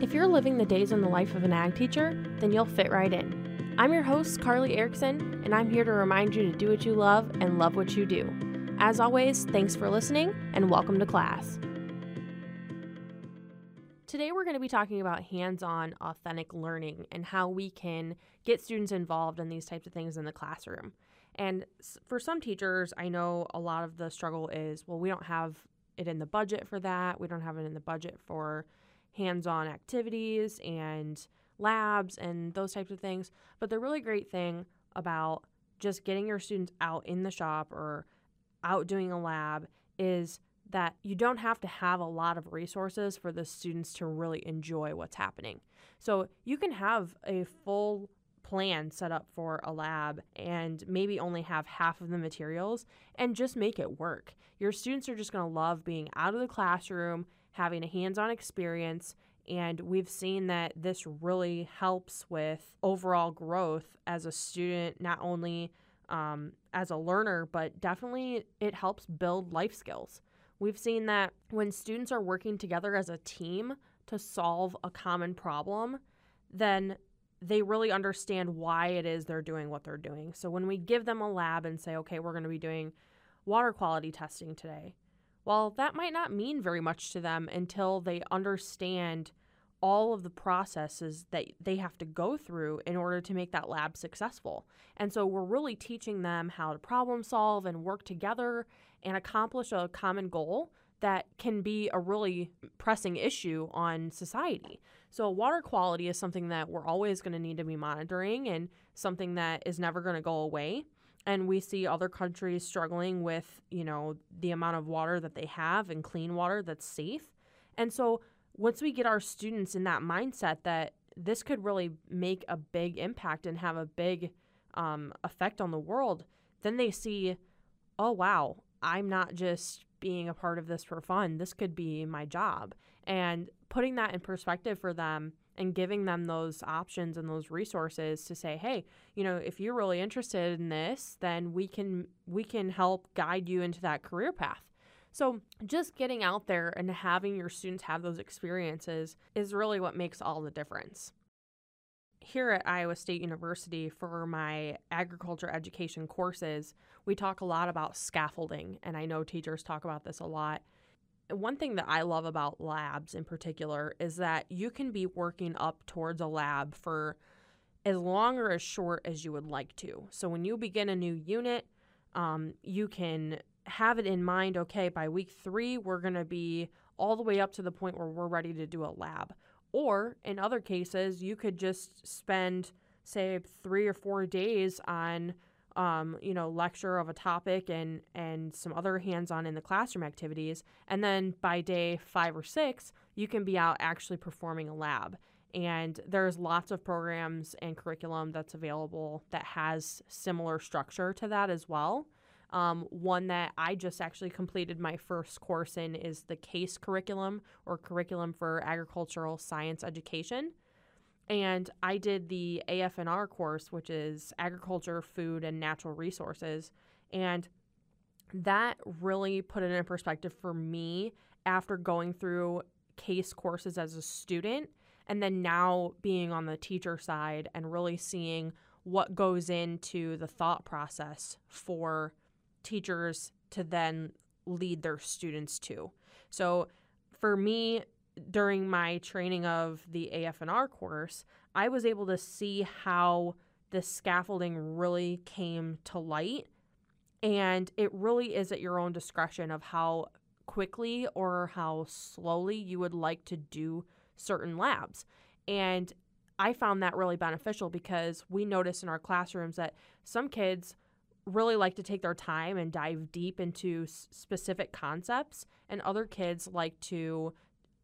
If you're living the days in the life of an ag teacher, then you'll fit right in. I'm your host, Carly Erickson, and I'm here to remind you to do what you love and love what you do. As always, thanks for listening and welcome to class. Today, we're going to be talking about hands on, authentic learning and how we can get students involved in these types of things in the classroom. And for some teachers, I know a lot of the struggle is well, we don't have it in the budget for that, we don't have it in the budget for hands on activities and labs and those types of things. But the really great thing about just getting your students out in the shop or out doing a lab is that you don't have to have a lot of resources for the students to really enjoy what's happening. So you can have a full plan set up for a lab and maybe only have half of the materials and just make it work. Your students are just going to love being out of the classroom having a hands on experience. And we've seen that this really helps with overall growth as a student, not only um, as a learner, but definitely it helps build life skills. We've seen that when students are working together as a team to solve a common problem, then they really understand why it is they're doing what they're doing. So when we give them a lab and say, okay, we're going to be doing water quality testing today, well, that might not mean very much to them until they understand all of the processes that they have to go through in order to make that lab successful. And so we're really teaching them how to problem solve and work together and accomplish a common goal that can be a really pressing issue on society. So, water quality is something that we're always going to need to be monitoring and something that is never going to go away and we see other countries struggling with you know the amount of water that they have and clean water that's safe. And so once we get our students in that mindset that this could really make a big impact and have a big um, effect on the world then they see oh wow i'm not just being a part of this for fun. This could be my job. And putting that in perspective for them and giving them those options and those resources to say hey you know if you're really interested in this then we can we can help guide you into that career path. So just getting out there and having your students have those experiences is really what makes all the difference. Here at Iowa State University for my agriculture education courses, we talk a lot about scaffolding, and I know teachers talk about this a lot one thing that I love about labs in particular is that you can be working up towards a lab for as long or as short as you would like to. So when you begin a new unit, um, you can have it in mind okay, by week three, we're going to be all the way up to the point where we're ready to do a lab. Or in other cases, you could just spend, say, three or four days on um, you know, lecture of a topic and and some other hands-on in the classroom activities, and then by day five or six, you can be out actually performing a lab. And there's lots of programs and curriculum that's available that has similar structure to that as well. Um, one that I just actually completed my first course in is the CASE curriculum or curriculum for agricultural science education and I did the AFNR course, which is Agriculture, Food, and Natural Resources. And that really put it in perspective for me after going through case courses as a student and then now being on the teacher side and really seeing what goes into the thought process for teachers to then lead their students to. So for me, during my training of the AFNR course, I was able to see how the scaffolding really came to light. And it really is at your own discretion of how quickly or how slowly you would like to do certain labs. And I found that really beneficial because we noticed in our classrooms that some kids really like to take their time and dive deep into s- specific concepts, and other kids like to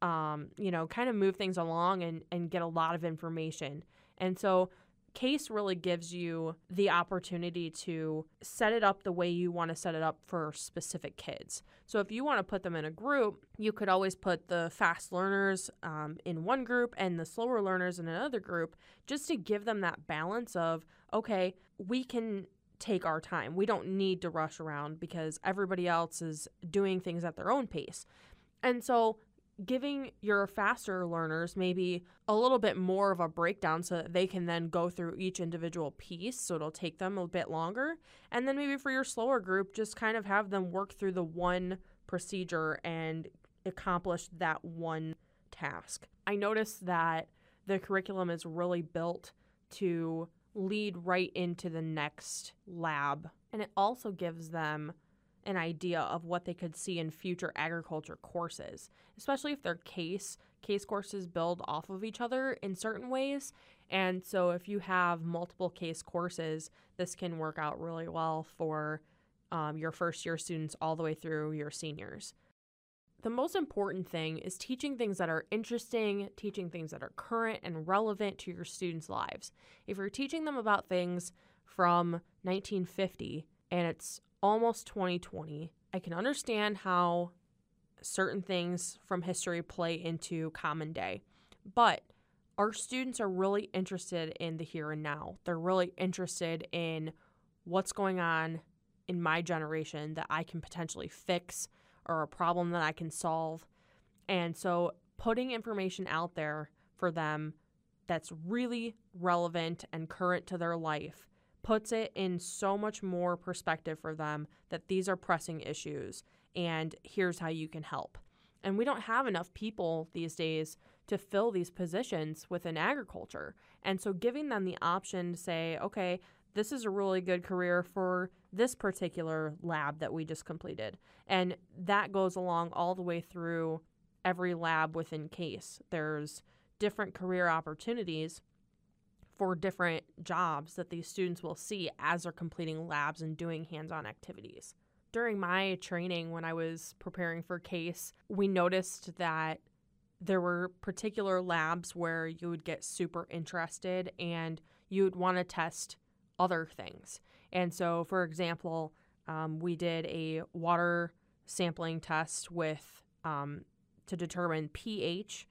um, you know, kind of move things along and, and get a lot of information. And so case really gives you the opportunity to set it up the way you want to set it up for specific kids. So if you want to put them in a group, you could always put the fast learners um, in one group and the slower learners in another group, just to give them that balance of okay, we can take our time. We don't need to rush around because everybody else is doing things at their own pace. And so giving your faster learners maybe a little bit more of a breakdown so that they can then go through each individual piece so it'll take them a bit longer. And then maybe for your slower group just kind of have them work through the one procedure and accomplish that one task. I noticed that the curriculum is really built to lead right into the next lab. And it also gives them an idea of what they could see in future agriculture courses, especially if they're case. Case courses build off of each other in certain ways. And so if you have multiple case courses, this can work out really well for um, your first year students all the way through your seniors. The most important thing is teaching things that are interesting, teaching things that are current and relevant to your students' lives. If you're teaching them about things from 1950 and it's almost 2020. I can understand how certain things from history play into common day, but our students are really interested in the here and now. They're really interested in what's going on in my generation that I can potentially fix or a problem that I can solve. And so putting information out there for them that's really relevant and current to their life puts it in so much more perspective for them that these are pressing issues and here's how you can help. And we don't have enough people these days to fill these positions within agriculture. And so giving them the option to say, okay, this is a really good career for this particular lab that we just completed. And that goes along all the way through every lab within CASE. There's different career opportunities for different jobs that these students will see as they're completing labs and doing hands on activities. During my training, when I was preparing for CASE, we noticed that there were particular labs where you would get super interested and you would want to test other things. And so, for example, um, we did a water sampling test with um, to determine pH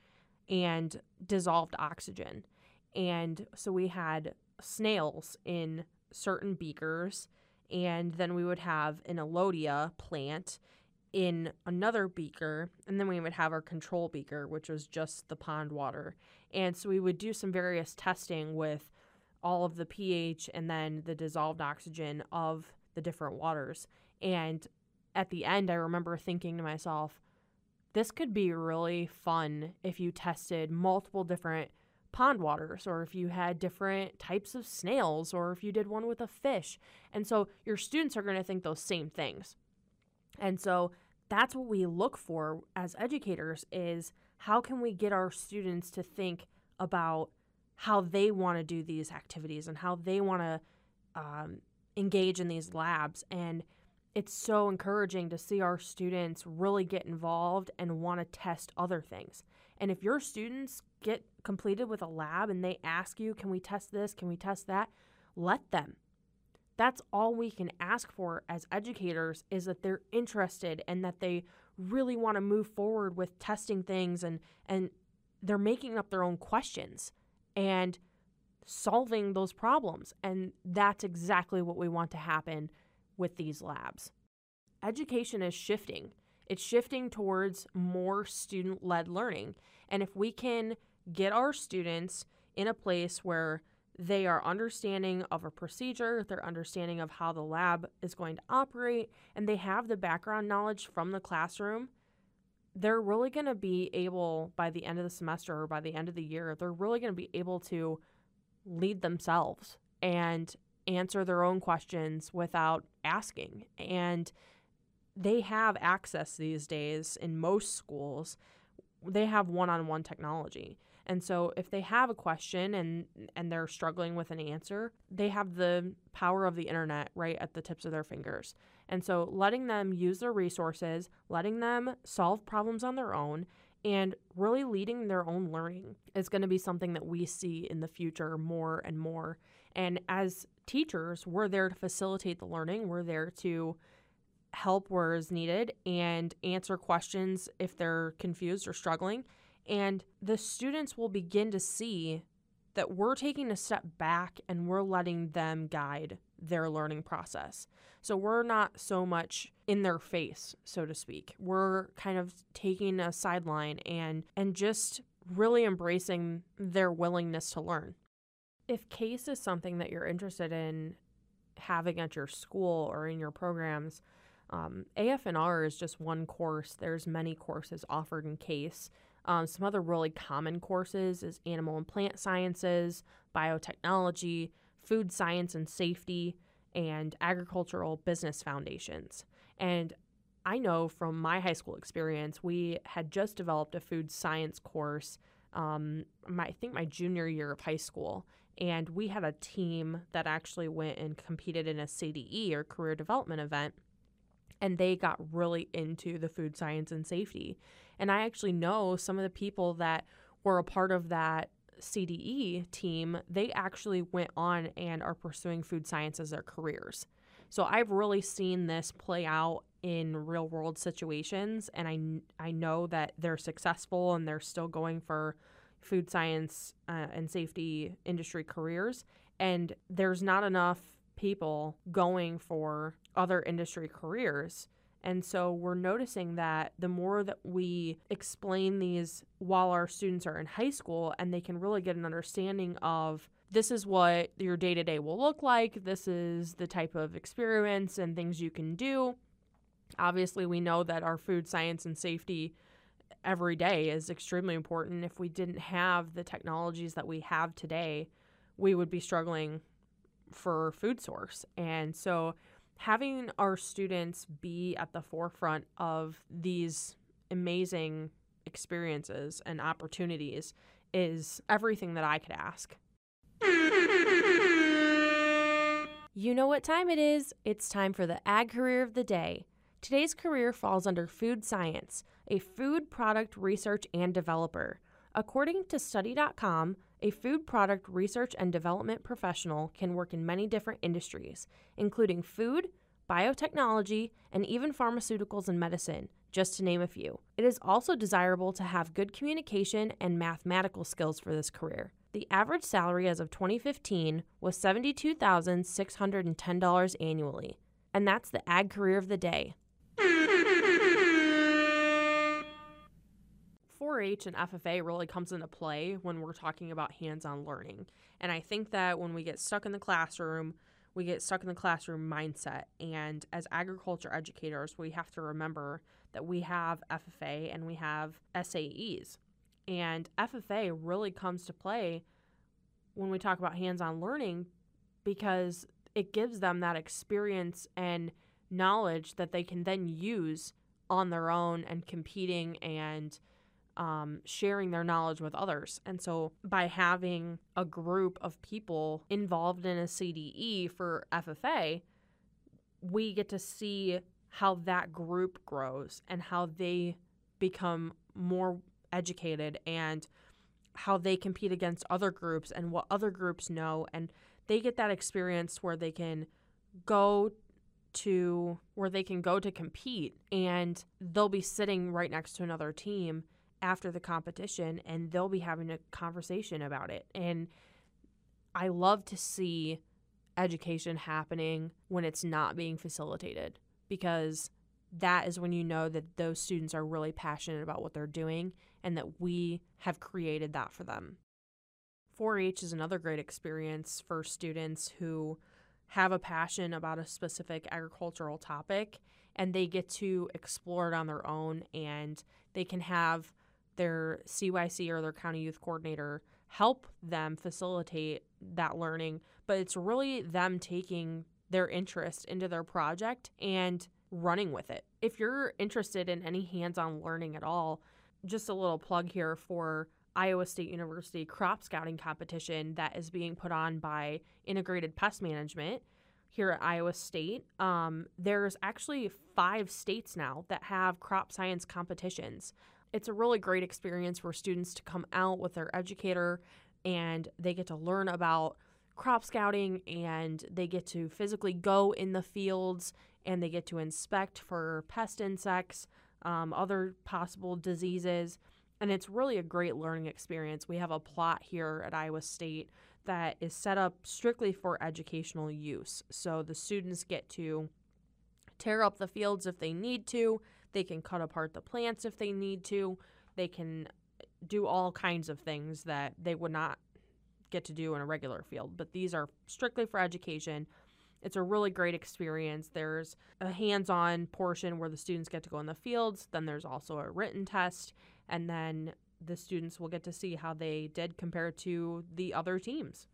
and dissolved oxygen. And so we had snails in certain beakers, and then we would have an Elodea plant in another beaker, and then we would have our control beaker, which was just the pond water. And so we would do some various testing with all of the pH and then the dissolved oxygen of the different waters. And at the end, I remember thinking to myself, this could be really fun if you tested multiple different pond waters or if you had different types of snails or if you did one with a fish. And so your students are going to think those same things. And so that's what we look for as educators is how can we get our students to think about how they want to do these activities and how they want to um, engage in these labs and it's so encouraging to see our students really get involved and want to test other things. And if your students get completed with a lab and they ask you, can we test this? Can we test that? Let them. That's all we can ask for as educators is that they're interested and that they really want to move forward with testing things and, and they're making up their own questions and solving those problems. And that's exactly what we want to happen with these labs. Education is shifting. It's shifting towards more student led learning. And if we can get our students in a place where they are understanding of a procedure, they're understanding of how the lab is going to operate, and they have the background knowledge from the classroom, they're really going to be able, by the end of the semester or by the end of the year, they're really going to be able to lead themselves and answer their own questions without asking. And they have access these days in most schools. They have one-on-one technology. And so if they have a question and and they're struggling with an answer, they have the power of the internet right at the tips of their fingers. And so letting them use their resources, letting them solve problems on their own and really leading their own learning is going to be something that we see in the future more and more. And as teachers, we're there to facilitate the learning. We're there to help where is needed and answer questions if they're confused or struggling. And the students will begin to see that we're taking a step back and we're letting them guide their learning process. So we're not so much in their face, so to speak. We're kind of taking a sideline and and just really embracing their willingness to learn. If CASE is something that you're interested in having at your school or in your programs, um, AFNR is just one course. There's many courses offered in CASE. Um, some other really common courses is animal and plant sciences, biotechnology, food science and safety, and agricultural business foundations. And I know from my high school experience, we had just developed a food science course. Um, my, I think my junior year of high school, and we had a team that actually went and competed in a CDE or career development event and they got really into the food science and safety. And I actually know some of the people that were a part of that CDE team, they actually went on and are pursuing food science as their careers. So I've really seen this play out in real world situations and I I know that they're successful and they're still going for food science uh, and safety industry careers and there's not enough people going for other industry careers. And so we're noticing that the more that we explain these while our students are in high school and they can really get an understanding of this is what your day to day will look like, this is the type of experiments and things you can do. Obviously, we know that our food science and safety every day is extremely important. If we didn't have the technologies that we have today, we would be struggling for food source. And so having our students be at the forefront of these amazing experiences and opportunities is everything that I could ask. You know what time it is? It's time for the Ag Career of the Day. Today's career falls under food science, a food product research and developer. According to study.com, a food product research and development professional can work in many different industries, including food, biotechnology, and even pharmaceuticals and medicine, just to name a few. It is also desirable to have good communication and mathematical skills for this career. The average salary as of 2015 was $72,610 annually. And that's the Ag Career of the Day. 4-H and FFA really comes into play when we're talking about hands-on learning. And I think that when we get stuck in the classroom, we get stuck in the classroom mindset. And as agriculture educators, we have to remember that we have FFA and we have SAEs. And FFA really comes to play when we talk about hands on learning because it gives them that experience and knowledge that they can then use on their own and competing and um, sharing their knowledge with others. And so, by having a group of people involved in a CDE for FFA, we get to see how that group grows and how they become more educated and how they compete against other groups and what other groups know. And they get that experience where they can go to where they can go to compete and they'll be sitting right next to another team after the competition and they'll be having a conversation about it. And I love to see education happening when it's not being facilitated because that is when you know that those students are really passionate about what they're doing and that we have created that for them. 4 H is another great experience for students who have a passion about a specific agricultural topic and they get to explore it on their own and they can have their CYC or their county youth coordinator help them facilitate that learning, but it's really them taking their interest into their project and running with it. If you're interested in any hands on learning at all, just a little plug here for Iowa State University crop scouting competition that is being put on by Integrated Pest Management here at Iowa State. Um, there's actually five states now that have crop science competitions it's a really great experience for students to come out with their educator and they get to learn about crop scouting and they get to physically go in the fields and they get to inspect for pest insects, um, other possible diseases. And it's really a great learning experience. We have a plot here at Iowa State that is set up strictly for educational use. So the students get to tear up the fields if they need to, they can cut apart the plants if they need to, they can do all kinds of things that they would not get to do in a regular field. But these are strictly for education. It's a really great experience. There's a hands on portion where the students get to go in the fields, then there's also a written test, and then the students will get to see how they did compared to the other teams.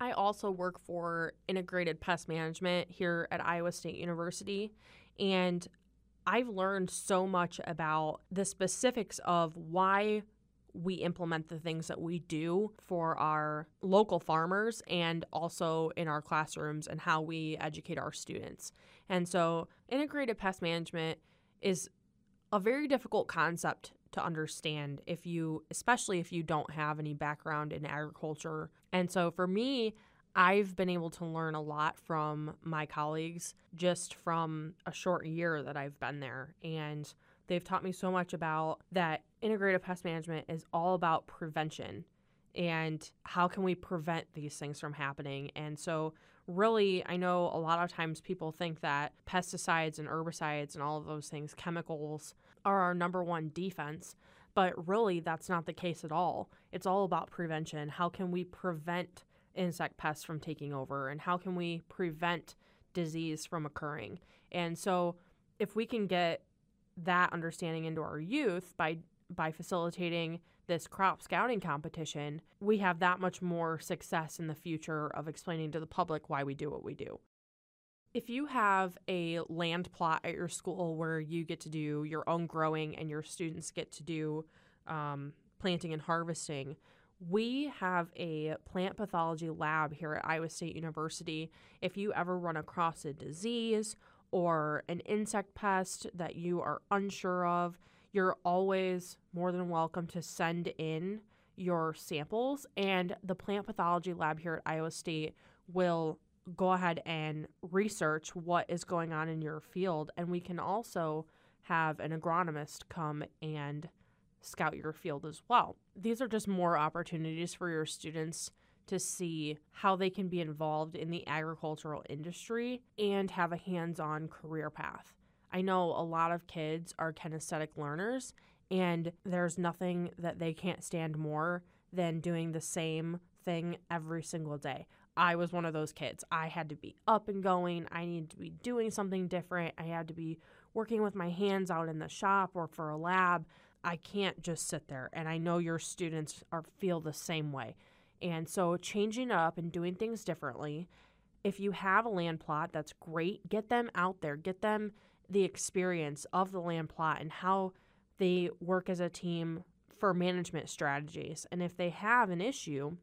I also work for integrated pest management here at Iowa State University, and I've learned so much about the specifics of why we implement the things that we do for our local farmers and also in our classrooms and how we educate our students. And so, integrated pest management is a very difficult concept to understand if you especially if you don't have any background in agriculture. And so for me, I've been able to learn a lot from my colleagues just from a short year that I've been there and they've taught me so much about that integrative pest management is all about prevention and how can we prevent these things from happening. And so really, I know a lot of times people think that pesticides and herbicides and all of those things, chemicals, are our number one defense. But really, that's not the case at all. It's all about prevention. How can we prevent insect pests from taking over? And how can we prevent disease from occurring? And so, if we can get that understanding into our youth by by facilitating this crop scouting competition, we have that much more success in the future of explaining to the public why we do what we do. If you have a land plot at your school where you get to do your own growing and your students get to do um, planting and harvesting, we have a plant pathology lab here at Iowa State University. If you ever run across a disease or an insect pest that you are unsure of, you're always more than welcome to send in your samples. And the plant pathology lab here at Iowa State will go ahead and research what is going on in your field. And we can also have an agronomist come and scout your field as well. These are just more opportunities for your students to see how they can be involved in the agricultural industry and have a hands on career path. I know a lot of kids are kinesthetic learners, and there's nothing that they can't stand more than doing the same thing every single day. I was one of those kids. I had to be up and going. I needed to be doing something different. I had to be working with my hands out in the shop or for a lab. I can't just sit there. And I know your students are feel the same way. And so changing up and doing things differently. If you have a land plot, that's great. Get them out there. Get them the experience of the land plot and how they work as a team for management strategies. And if they have an issue,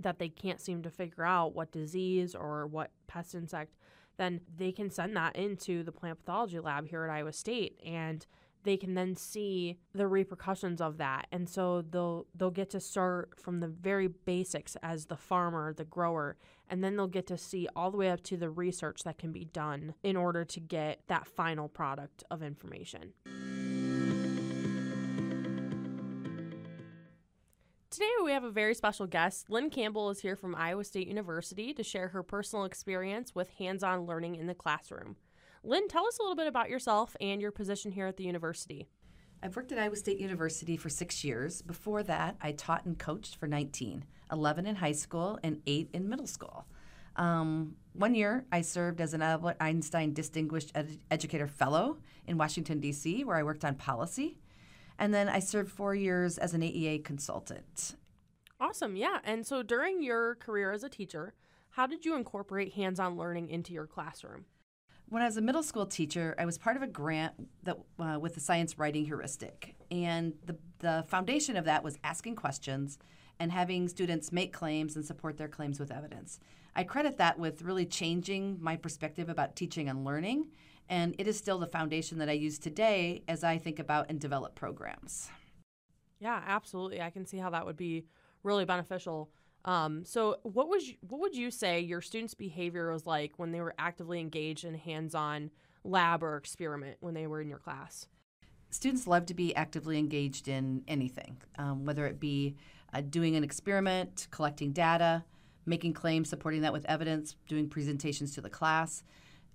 that they can't seem to figure out what disease or what pest insect, then they can send that into the plant pathology lab here at Iowa State and they can then see the repercussions of that. And so they'll they'll get to start from the very basics as the farmer, the grower, and then they'll get to see all the way up to the research that can be done in order to get that final product of information. Today, we have a very special guest. Lynn Campbell is here from Iowa State University to share her personal experience with hands on learning in the classroom. Lynn, tell us a little bit about yourself and your position here at the university. I've worked at Iowa State University for six years. Before that, I taught and coached for 19, 11 in high school and eight in middle school. Um, one year, I served as an Albert Einstein Distinguished Ed- Educator Fellow in Washington, D.C., where I worked on policy. And then I served four years as an AEA consultant. Awesome, yeah. And so during your career as a teacher, how did you incorporate hands on learning into your classroom? When I was a middle school teacher, I was part of a grant that uh, with the science writing heuristic, and the the foundation of that was asking questions and having students make claims and support their claims with evidence. I credit that with really changing my perspective about teaching and learning and it is still the foundation that I use today as I think about and develop programs. Yeah, absolutely. I can see how that would be really beneficial. Um, so, what was what would you say your students' behavior was like when they were actively engaged in hands-on lab or experiment when they were in your class? students love to be actively engaged in anything, um, whether it be uh, doing an experiment, collecting data, making claims, supporting that with evidence, doing presentations to the class.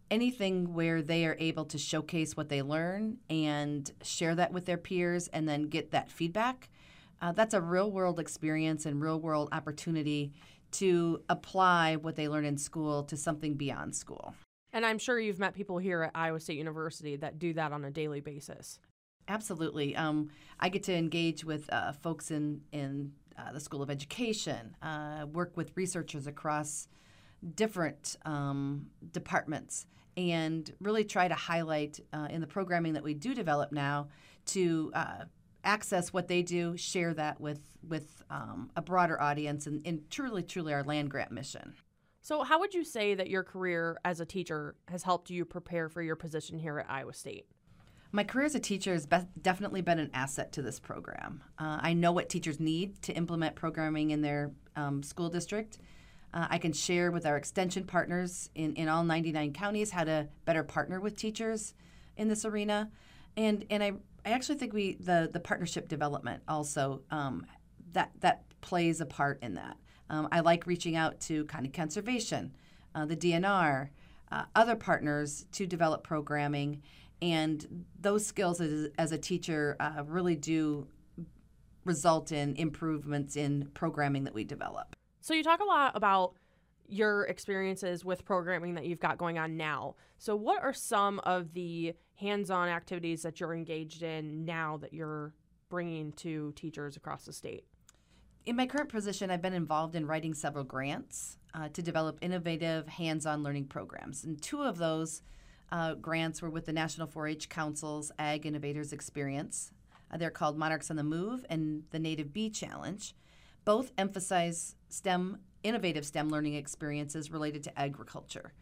Anything where they are able to showcase what they learn and share that with their peers and then get that feedback. Uh, that's a real world experience and real world opportunity to apply what they learn in school to something beyond school. And I'm sure you've met people here at Iowa State University that do that on a daily basis. Absolutely. Um, I get to engage with uh, folks in, in uh, the School of Education, uh, work with researchers across different um, departments, and really try to highlight uh, in the programming that we do develop now to uh, access what they do, share that with, with um, a broader audience, and, and truly, truly our land grant mission. So, how would you say that your career as a teacher has helped you prepare for your position here at Iowa State? My career as a teacher has be- definitely been an asset to this program. Uh, I know what teachers need to implement programming in their um, school district. Uh, I can share with our extension partners in, in all 99 counties how to better partner with teachers in this arena. And, and I, I actually think we the, the partnership development also um, that, that plays a part in that. Um, I like reaching out to county conservation, uh, the DNR, uh, other partners to develop programming and those skills as, as a teacher uh, really do result in improvements in programming that we develop. So you talk a lot about your experiences with programming that you've got going on now. So what are some of the hands-on activities that you're engaged in now that you're bringing to teachers across the state? In my current position, I've been involved in writing several grants uh, to develop innovative hands-on learning programs, and two of those uh, grants were with the National 4 H Council's Ag Innovators Experience. Uh, they're called Monarchs on the Move and the Native Bee Challenge. Both emphasize STEM, innovative STEM learning experiences related to agriculture.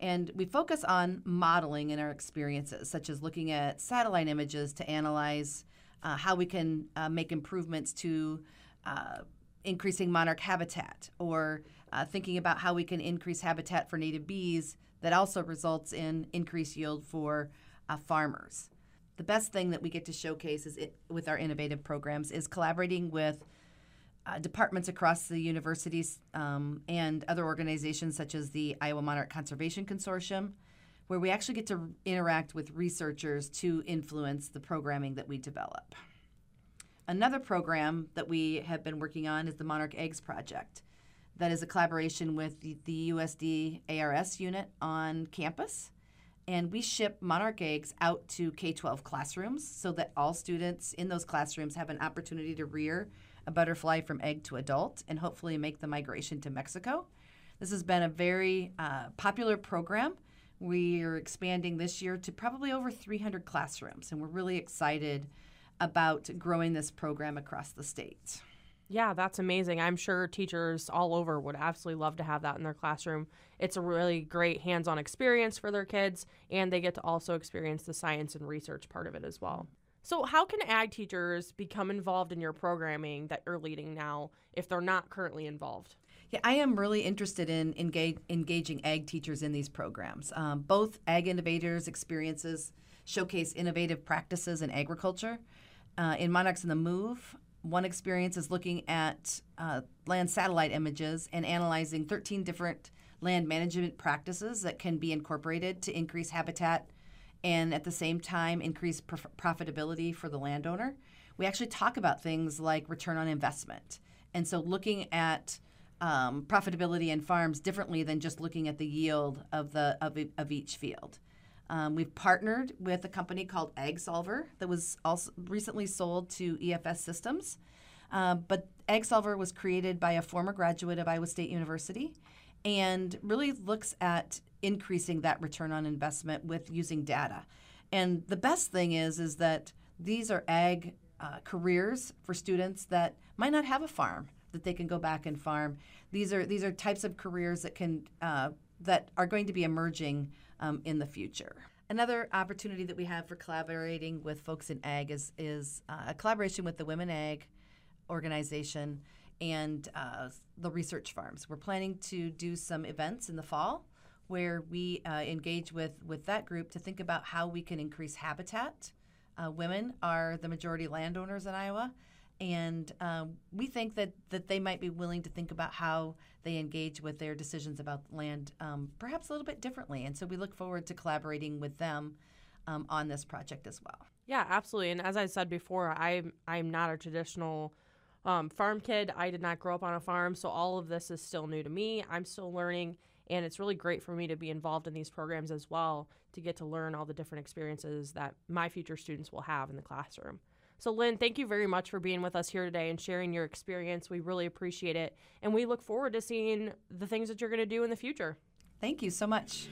And we focus on modeling in our experiences, such as looking at satellite images to analyze uh, how we can uh, make improvements to uh, increasing monarch habitat or uh, thinking about how we can increase habitat for native bees that also results in increased yield for uh, farmers. The best thing that we get to showcase is it, with our innovative programs is collaborating with uh, departments across the universities um, and other organizations such as the Iowa Monarch Conservation Consortium, where we actually get to interact with researchers to influence the programming that we develop. Another program that we have been working on is the Monarch Eggs Project that is a collaboration with the, the USDA ARS unit on campus. And we ship monarch eggs out to K 12 classrooms so that all students in those classrooms have an opportunity to rear a butterfly from egg to adult and hopefully make the migration to Mexico. This has been a very uh, popular program. We are expanding this year to probably over 300 classrooms, and we're really excited about growing this program across the state. Yeah, that's amazing. I'm sure teachers all over would absolutely love to have that in their classroom. It's a really great hands on experience for their kids, and they get to also experience the science and research part of it as well. So, how can ag teachers become involved in your programming that you're leading now if they're not currently involved? Yeah, I am really interested in engage, engaging ag teachers in these programs. Um, both Ag Innovators experiences showcase innovative practices in agriculture. Uh, in Monarchs in the Move, one experience is looking at uh, land satellite images and analyzing 13 different land management practices that can be incorporated to increase habitat and at the same time increase prof- profitability for the landowner. We actually talk about things like return on investment. And so looking at um, profitability in farms differently than just looking at the yield of, the, of, of each field. Um, we've partnered with a company called AgSolver that was also recently sold to EFC Systems. Uh, but AgSolver was created by a former graduate of Iowa State University and really looks at increasing that return on investment with using data. And the best thing is is that these are ag uh, careers for students that might not have a farm that they can go back and farm. These are these are types of careers that can uh, that are going to be emerging um, in the future. Another opportunity that we have for collaborating with folks in ag is, is uh, a collaboration with the Women Ag organization and uh, the research farms. We're planning to do some events in the fall where we uh, engage with, with that group to think about how we can increase habitat Uh, women are the majority landowners in Iowa, and um, we think that, that they might be willing to think about how they engage with their decisions about land um, perhaps a little bit differently. And so we look forward to collaborating with them um, on this project as well. Yeah, absolutely. And as I said before, I'm I'm not a traditional um, farm kid. I did not grow up on a farm, so all of this is still new to me. I'm still learning, and it's really great for me to be involved in these programs as well to get to learn all the different experiences that my future students will have in the classroom. So, Lynn, thank you very much for being with us here today and sharing your experience. We really appreciate it. And we look forward to seeing the things that you're going to do in the future. Thank you so much.